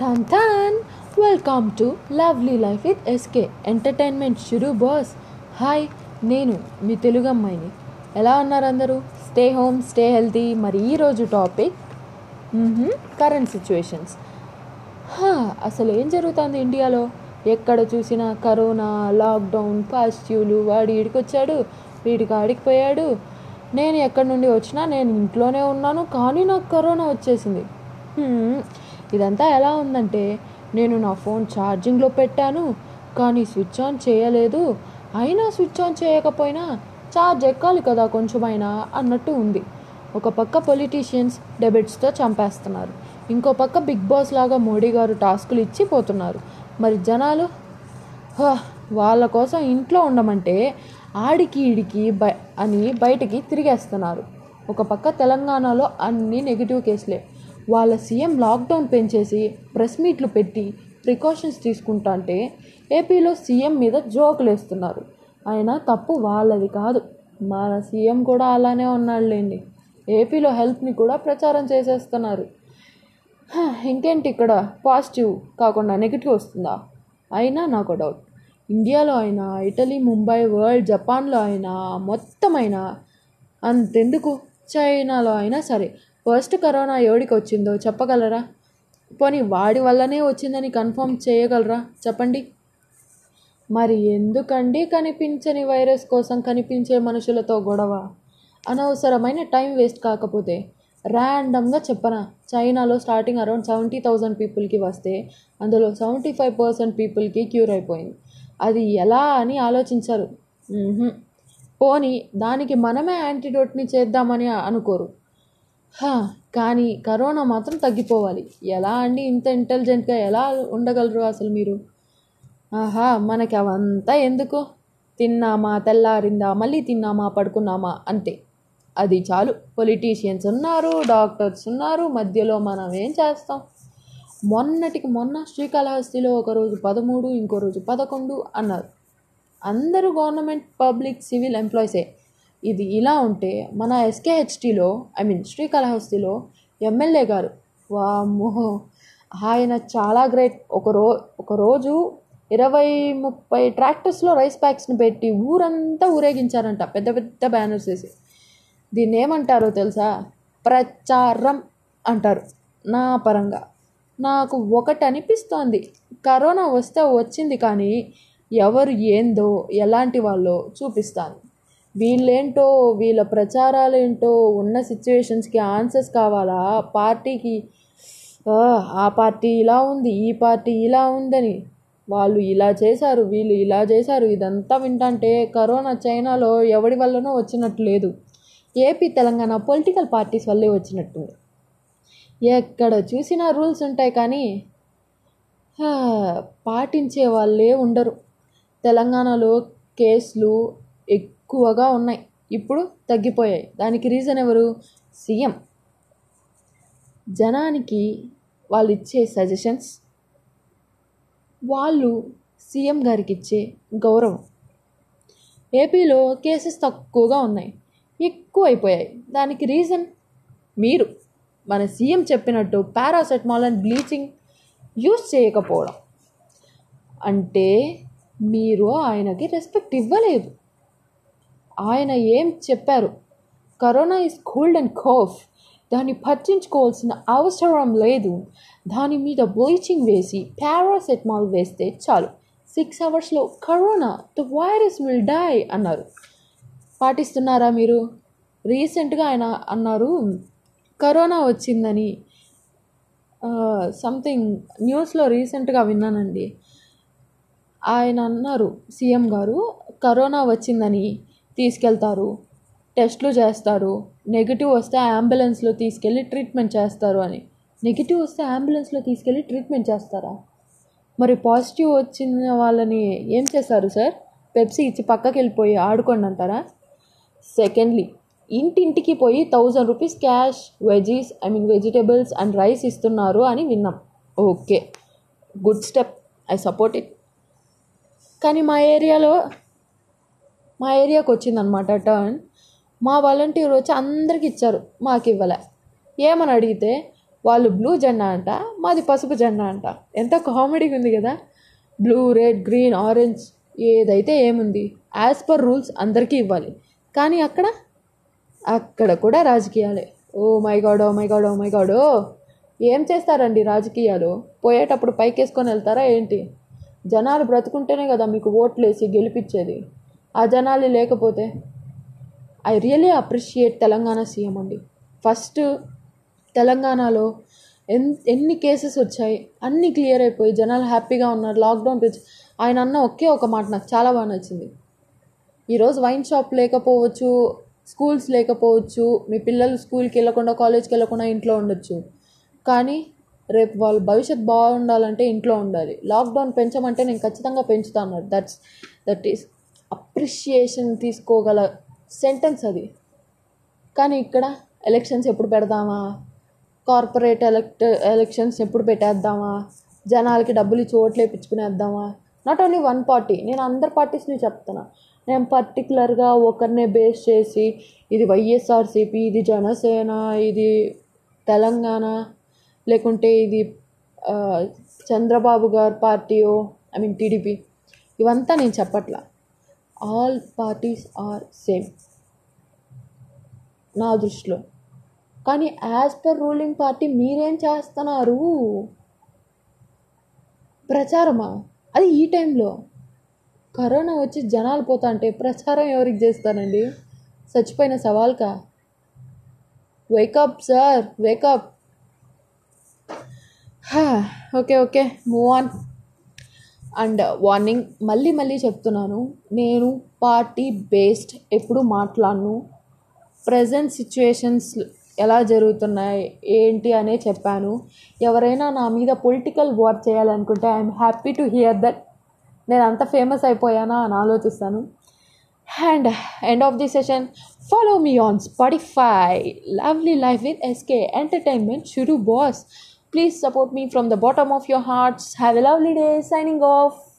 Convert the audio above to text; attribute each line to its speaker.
Speaker 1: Than than welcome to lovely life with SK entertainment షురూ boss hi నేను మీ తెలుగు అమ్మాయిని. ఎలా ఉన్నారు అందరూ? స్టే హోమ్ స్టే హెల్తీ మరి ఈరోజు టాపిక్ కరెంట్ సిచ్యువేషన్స్ అసలు ఏం జరుగుతుంది ఇండియాలో? ఎక్కడ చూసినా కరోనా లాక్డౌన్ పాజిటివ్లు వాడి ఈడికి వచ్చాడు వీడికి ఆడికి పోయాడు. నేను ఎక్కడి నుండి వచ్చినా నేను ఇంట్లోనే ఉన్నాను కానీ నాకు కరోనా వచ్చేసింది. ఇదంతా ఎలా ఉందంటే నేను నా ఫోన్ ఛార్జింగ్లో పెట్టాను కానీ స్విచ్ ఆన్ చేయలేదు. అయినా స్విచ్ ఆన్ చేయకపోయినా ఛార్జ్ ఎక్కాలి కదా కొంచెమైనా అన్నట్టు ఉంది. ఒక పక్క పొలిటీషియన్స్ డెబిట్స్తో చంపేస్తున్నారు. ఇంకో పక్క బిగ్ బాస్ లాగా మోడీ గారు టాస్కులు ఇచ్చి పోతున్నారు. మరి జనాలు హ, వాళ్ళ కోసం ఇంట్లో ఉండమంటే ఆడికి ఈడికి బై అని బయటికి తిరిగేస్తున్నారు. ఒక పక్క తెలంగాణలో అన్ని నెగిటివ్ కేసులే. వాళ్ళ సీఎం లాక్డౌన్ పెంచేసి ప్రెస్ మీట్లు పెట్టి ప్రికాషన్స్ తీసుకుంటా అంటే ఏపీలో సీఎం మీద జోకులు వేస్తున్నారు అయినా తప్పు వాళ్ళది కాదు. మన సీఎం కూడా అలానే ఉన్నాడులేండి. ఏపీలో హెల్ప్ని కూడా ప్రచారం చేసేస్తున్నారు. ఇంకేంటి ఇక్కడ? పాజిటివ్ కాకుండా నెగిటివ్ వస్తుందా? అయినా నాకు డౌట్. ఇండియాలో అయినా ఇటలీ ముంబై వరల్డ్ జపాన్లో అయినా మొత్తం అయినా అంతెందుకు? చైనాలో అయినా సరే ఫస్ట్ కరోనా ఎవడికి వచ్చిందో చెప్పగలరా? పోనీ వాడి వల్లనే వచ్చిందని కన్ఫర్మ్ చేయగలరా? చెప్పండి. మరి ఎందుకండి కనిపించని వైరస్ కోసం కనిపించే మనుషులతో గొడవ? అనవసరమైన టైం వేస్ట్ కాకపోతే ర్యాండమ్గా చెప్పనా? చైనాలో స్టార్టింగ్ అరౌండ్ సెవెంటీ థౌజండ్ పీపుల్కి వస్తే అందులో సెవెంటీ ఫైవ్ పర్సెంట్ పీపుల్కి క్యూర్ అయిపోయింది. అది ఎలా అని ఆలోచించారు. పోనీ దానికి మనమే యాంటీడోట్ని చేద్దామని అనుకోరు. కానీ కరోనా మాత్రం తగ్గిపోవాలి. ఎలా అండి ఇంత ఇంటెలిజెంట్గా ఎలా ఉండగలరు అసలు మీరు? ఆహా మనకి అవంతా ఎందుకు? తిన్నామా తెల్లారిందా మళ్ళీ తిన్నామా పడుకున్నామా అంతే. అది చాలు. పొలిటీషియన్స్ ఉన్నారు డాక్టర్స్ ఉన్నారు మధ్యలో మనం ఏం చేస్తాం? మొన్నటికి మొన్న శ్రీకాళహస్తిలో ఒకరోజు పదమూడు ఇంకో రోజు పదకొండు అన్నారు. అందరూ గవర్నమెంట్ పబ్లిక్ సివిల్ ఎంప్లాయీసే. ఇది ఇలా ఉంటే మన ఎస్కేహెచ్టీలో ఐ మీన్ శ్రీకాళహస్తిలో ఎమ్మెల్యే గారు వామ్మో ఆయన చాలా గ్రేట్. ఒక రో ఒకరోజు ఇరవై ముప్పై ట్రాక్టర్స్లో రైస్ ప్యాక్స్ని పెట్టి ఊరంతా ఊరేగించారంట పెద్ద పెద్ద బ్యానర్స్ వేసి. దీన్ని ఏమంటారో తెలుసా? ప్రచారం అంటారు నా పరంగా. నాకు ఒకటి అనిపిస్తోంది కరోనా వస్తే వచ్చింది కానీ ఎవరు ఏందో ఎలాంటి వాళ్ళో చూపిస్తాను. వీళ్ళేంటో వీళ్ళ ప్రచారాలేంటో ఉన్న సిచ్యువేషన్స్కి ఆన్సర్స్ కావాలా? పార్టీకి "ఆ, పార్టీ ఇలా ఉంది ఈ పార్టీ ఇలా ఉందని. వాళ్ళు ఇలా చేశారు వీళ్ళు ఇలా చేశారు ఇదంతా వింటంటే కరోనా చైనాలో ఎవడి వల్లనో వచ్చినట్టు లేదు. ఏపీ తెలంగాణ పొలిటికల్ పార్టీస్ వల్లే వచ్చినట్టుంది ఎక్కడ చూసినా రూల్స్ ఉంటాయి కానీ పాటించే వాళ్ళే ఉండరు. తెలంగాణలో కేసులు ఎక్కువగా ఉన్నాయి. ఇప్పుడు తగ్గిపోయాయి. దానికి రీజన్ ఎవరు? సీఎం. జనానికి వాళ్ళు ఇచ్చే సజెషన్స్ వాళ్ళు సీఎం గారికి ఇచ్చే గౌరవం. ఏపీలో కేసెస్ తక్కువగా ఉన్నాయి. ఎక్కువ అయిపోయాయి దానికి రీజన్ మీరు. మన సీఎం చెప్పినట్టు పారాసెటమాల్ అండ్ బ్లీచింగ్ యూస్ చేయకపోవడం. అంటే మీరు ఆయనకి రెస్పెక్ట్ ఇవ్వలేదు. ఆయన ఏం చెప్పారు? Corona is cold and cough. దాన్ని పట్టించుకోవాల్సిన అవసరం లేదు. దాని మీద బ్లీచింగ్ వేసి పారాసెటమాల్ వేస్తే చాలు. సిక్స్ అవర్స్లో corona the virus will die అన్నారు. పాటిస్తున్నారా మీరు? రీసెంట్గా ఆయన అన్నారు కరోనా వచ్చిందని. సంథింగ్ న్యూస్లో రీసెంట్గా విన్నానండి. ఆయన అన్నారు సీఎం గారు కరోనా వచ్చిందని. తీసుకెళ్తారు. టెస్ట్లు చేస్తారు. నెగిటివ్ వస్తే అంబులెన్స్లో తీసుకెళ్ళి ట్రీట్మెంట్ చేస్తారు అని. నెగిటివ్ వస్తే అంబులెన్స్లో తీసుకెళ్ళి ట్రీట్మెంట్ చేస్తారా? మరి పాజిటివ్ వచ్చిన వాళ్ళని ఏం చేస్తారు సార్? పెప్సీ ఇచ్చి పక్కకి వెళ్ళిపోయి ఆడుకోండి అంటారా? సెకండ్లీ ఇంటింటికి పోయి thousand rupees cash veggies I mean vegetables and rice ఇస్తున్నారు అని విన్నాం. Okay good step. I support it. కానీ మా ఏరియాలో మా ఏరియాకి వచ్చిందనమాట టర్న్. మా వాలంటీర్ వచ్చి అందరికి ఇచ్చారు మాకు ఇవ్వలే. ఏమని అడిగితే వాళ్ళు బ్లూ జెండా అంట మాది పసుపు జెండా అంట. ఎంత కామెడీగా ఉంది కదా. బ్లూ రెడ్ గ్రీన్ ఆరెంజ్ ఏదైతే ఏముంది యాజ్ పర్ రూల్స్ అందరికీ ఇవ్వాలి. కానీ అక్కడ అక్కడ కూడా రాజకీయాలే. ఓ my God oh my God oh my God ఏం చేస్తారండి రాజకీయాలు? పోయేటప్పుడు పైకేసుకొని వెళ్తారా ఏంటి? జనాలు బ్రతుకుంటేనే కదా మీకు ఓట్లు వేసి గెలిపించేది. ఆ జనాలు లేకపోతే I really appreciate Telangana CM అండి. ఫస్ట్ తెలంగాణలో ఎన్ ఎన్ని కేసెస్ వచ్చాయి అన్నీ క్లియర్ అయిపోయి జనాలు హ్యాపీగా ఉన్నారు లాక్డౌన్ పిలిచి ఆయన అన్న ఒకే ఒక మాట నాకు చాలా బాగా నచ్చింది. ఈరోజు వైన్ షాప్ లేకపోవచ్చు స్కూల్స్ లేకపోవచ్చు మీ పిల్లలు స్కూల్కి వెళ్ళకుండా కాలేజ్కి వెళ్ళకుండా ఇంట్లో ఉండొచ్చు. కానీ రేపు వాళ్ళ భవిష్యత్ బాగుండాలంటే ఇంట్లో ఉండాలి. లాక్డౌన్ పెంచమంటే నేను ఖచ్చితంగా పెంచుతా దట్స్ దట్ ఈస్ అప్రిషియేషన్ తీసుకోగల సెంటెన్స్ అది. కానీ ఇక్కడ ఎలక్షన్స్ ఎప్పుడు పెడదామా? కార్పొరేట్ ఎలక్ట్ ఎలక్షన్స్ ఎప్పుడు పెట్టేద్దామా? జనాలకి డబ్బులు ఇచ్చి ఓట్లు వేయించుకునేద్దామా నాట్ ఓన్లీ వన్ పార్టీ నేను అందరి పార్టీస్ని చెప్తున్నా. నేను పర్టికులర్గా ఒకరినే బేస్ చేసి ఇది వైఎస్ఆర్సీపీ ఇది జనసేన ఇది తెలంగాణ లేకుంటే ఇది చంద్రబాబు గారి పార్టీయో ఐ మీన్ టీడీపీ ఇవంతా నేను చెప్పట్లా. ఆల్ పార్టీస్ ఆర్ సేమ్ నా దృష్టిలో. కానీ యాజ్ పర్ రూలింగ్ పార్టీ మీరేం చేస్తున్నారు? ప్రచారమా? అది ఈ టైంలో. కరోనా వచ్చి జనాలు పోతా అంటే ప్రచారం ఎవరికి చేస్తానండి చచ్చిపోయిన సవాల్కా? Wake up sir wake up okay okay. Move on and warning మళ్ళీ మళ్ళీ చెప్తున్నాను. నేను పార్టీ బేస్డ్ ఎప్పుడు మాట్లాడను. ప్రజెంట్ సిచ్యుయేషన్స్ ఎలా జరుగుతున్నాయి ఏంటి అనే చెప్పాను. ఎవరైనా నా మీద పొలిటికల్ వార్ చేయాలనుకుంటే I'm happy to hear that నేను అంత ఫేమస్ అయిపోయానా అని ఆలోచిస్తాను. And end of the session follow me on Spotify. Lovely life with SK entertainment షురు boss. Please support me from the bottom of your hearts. Have a lovely day. Signing off.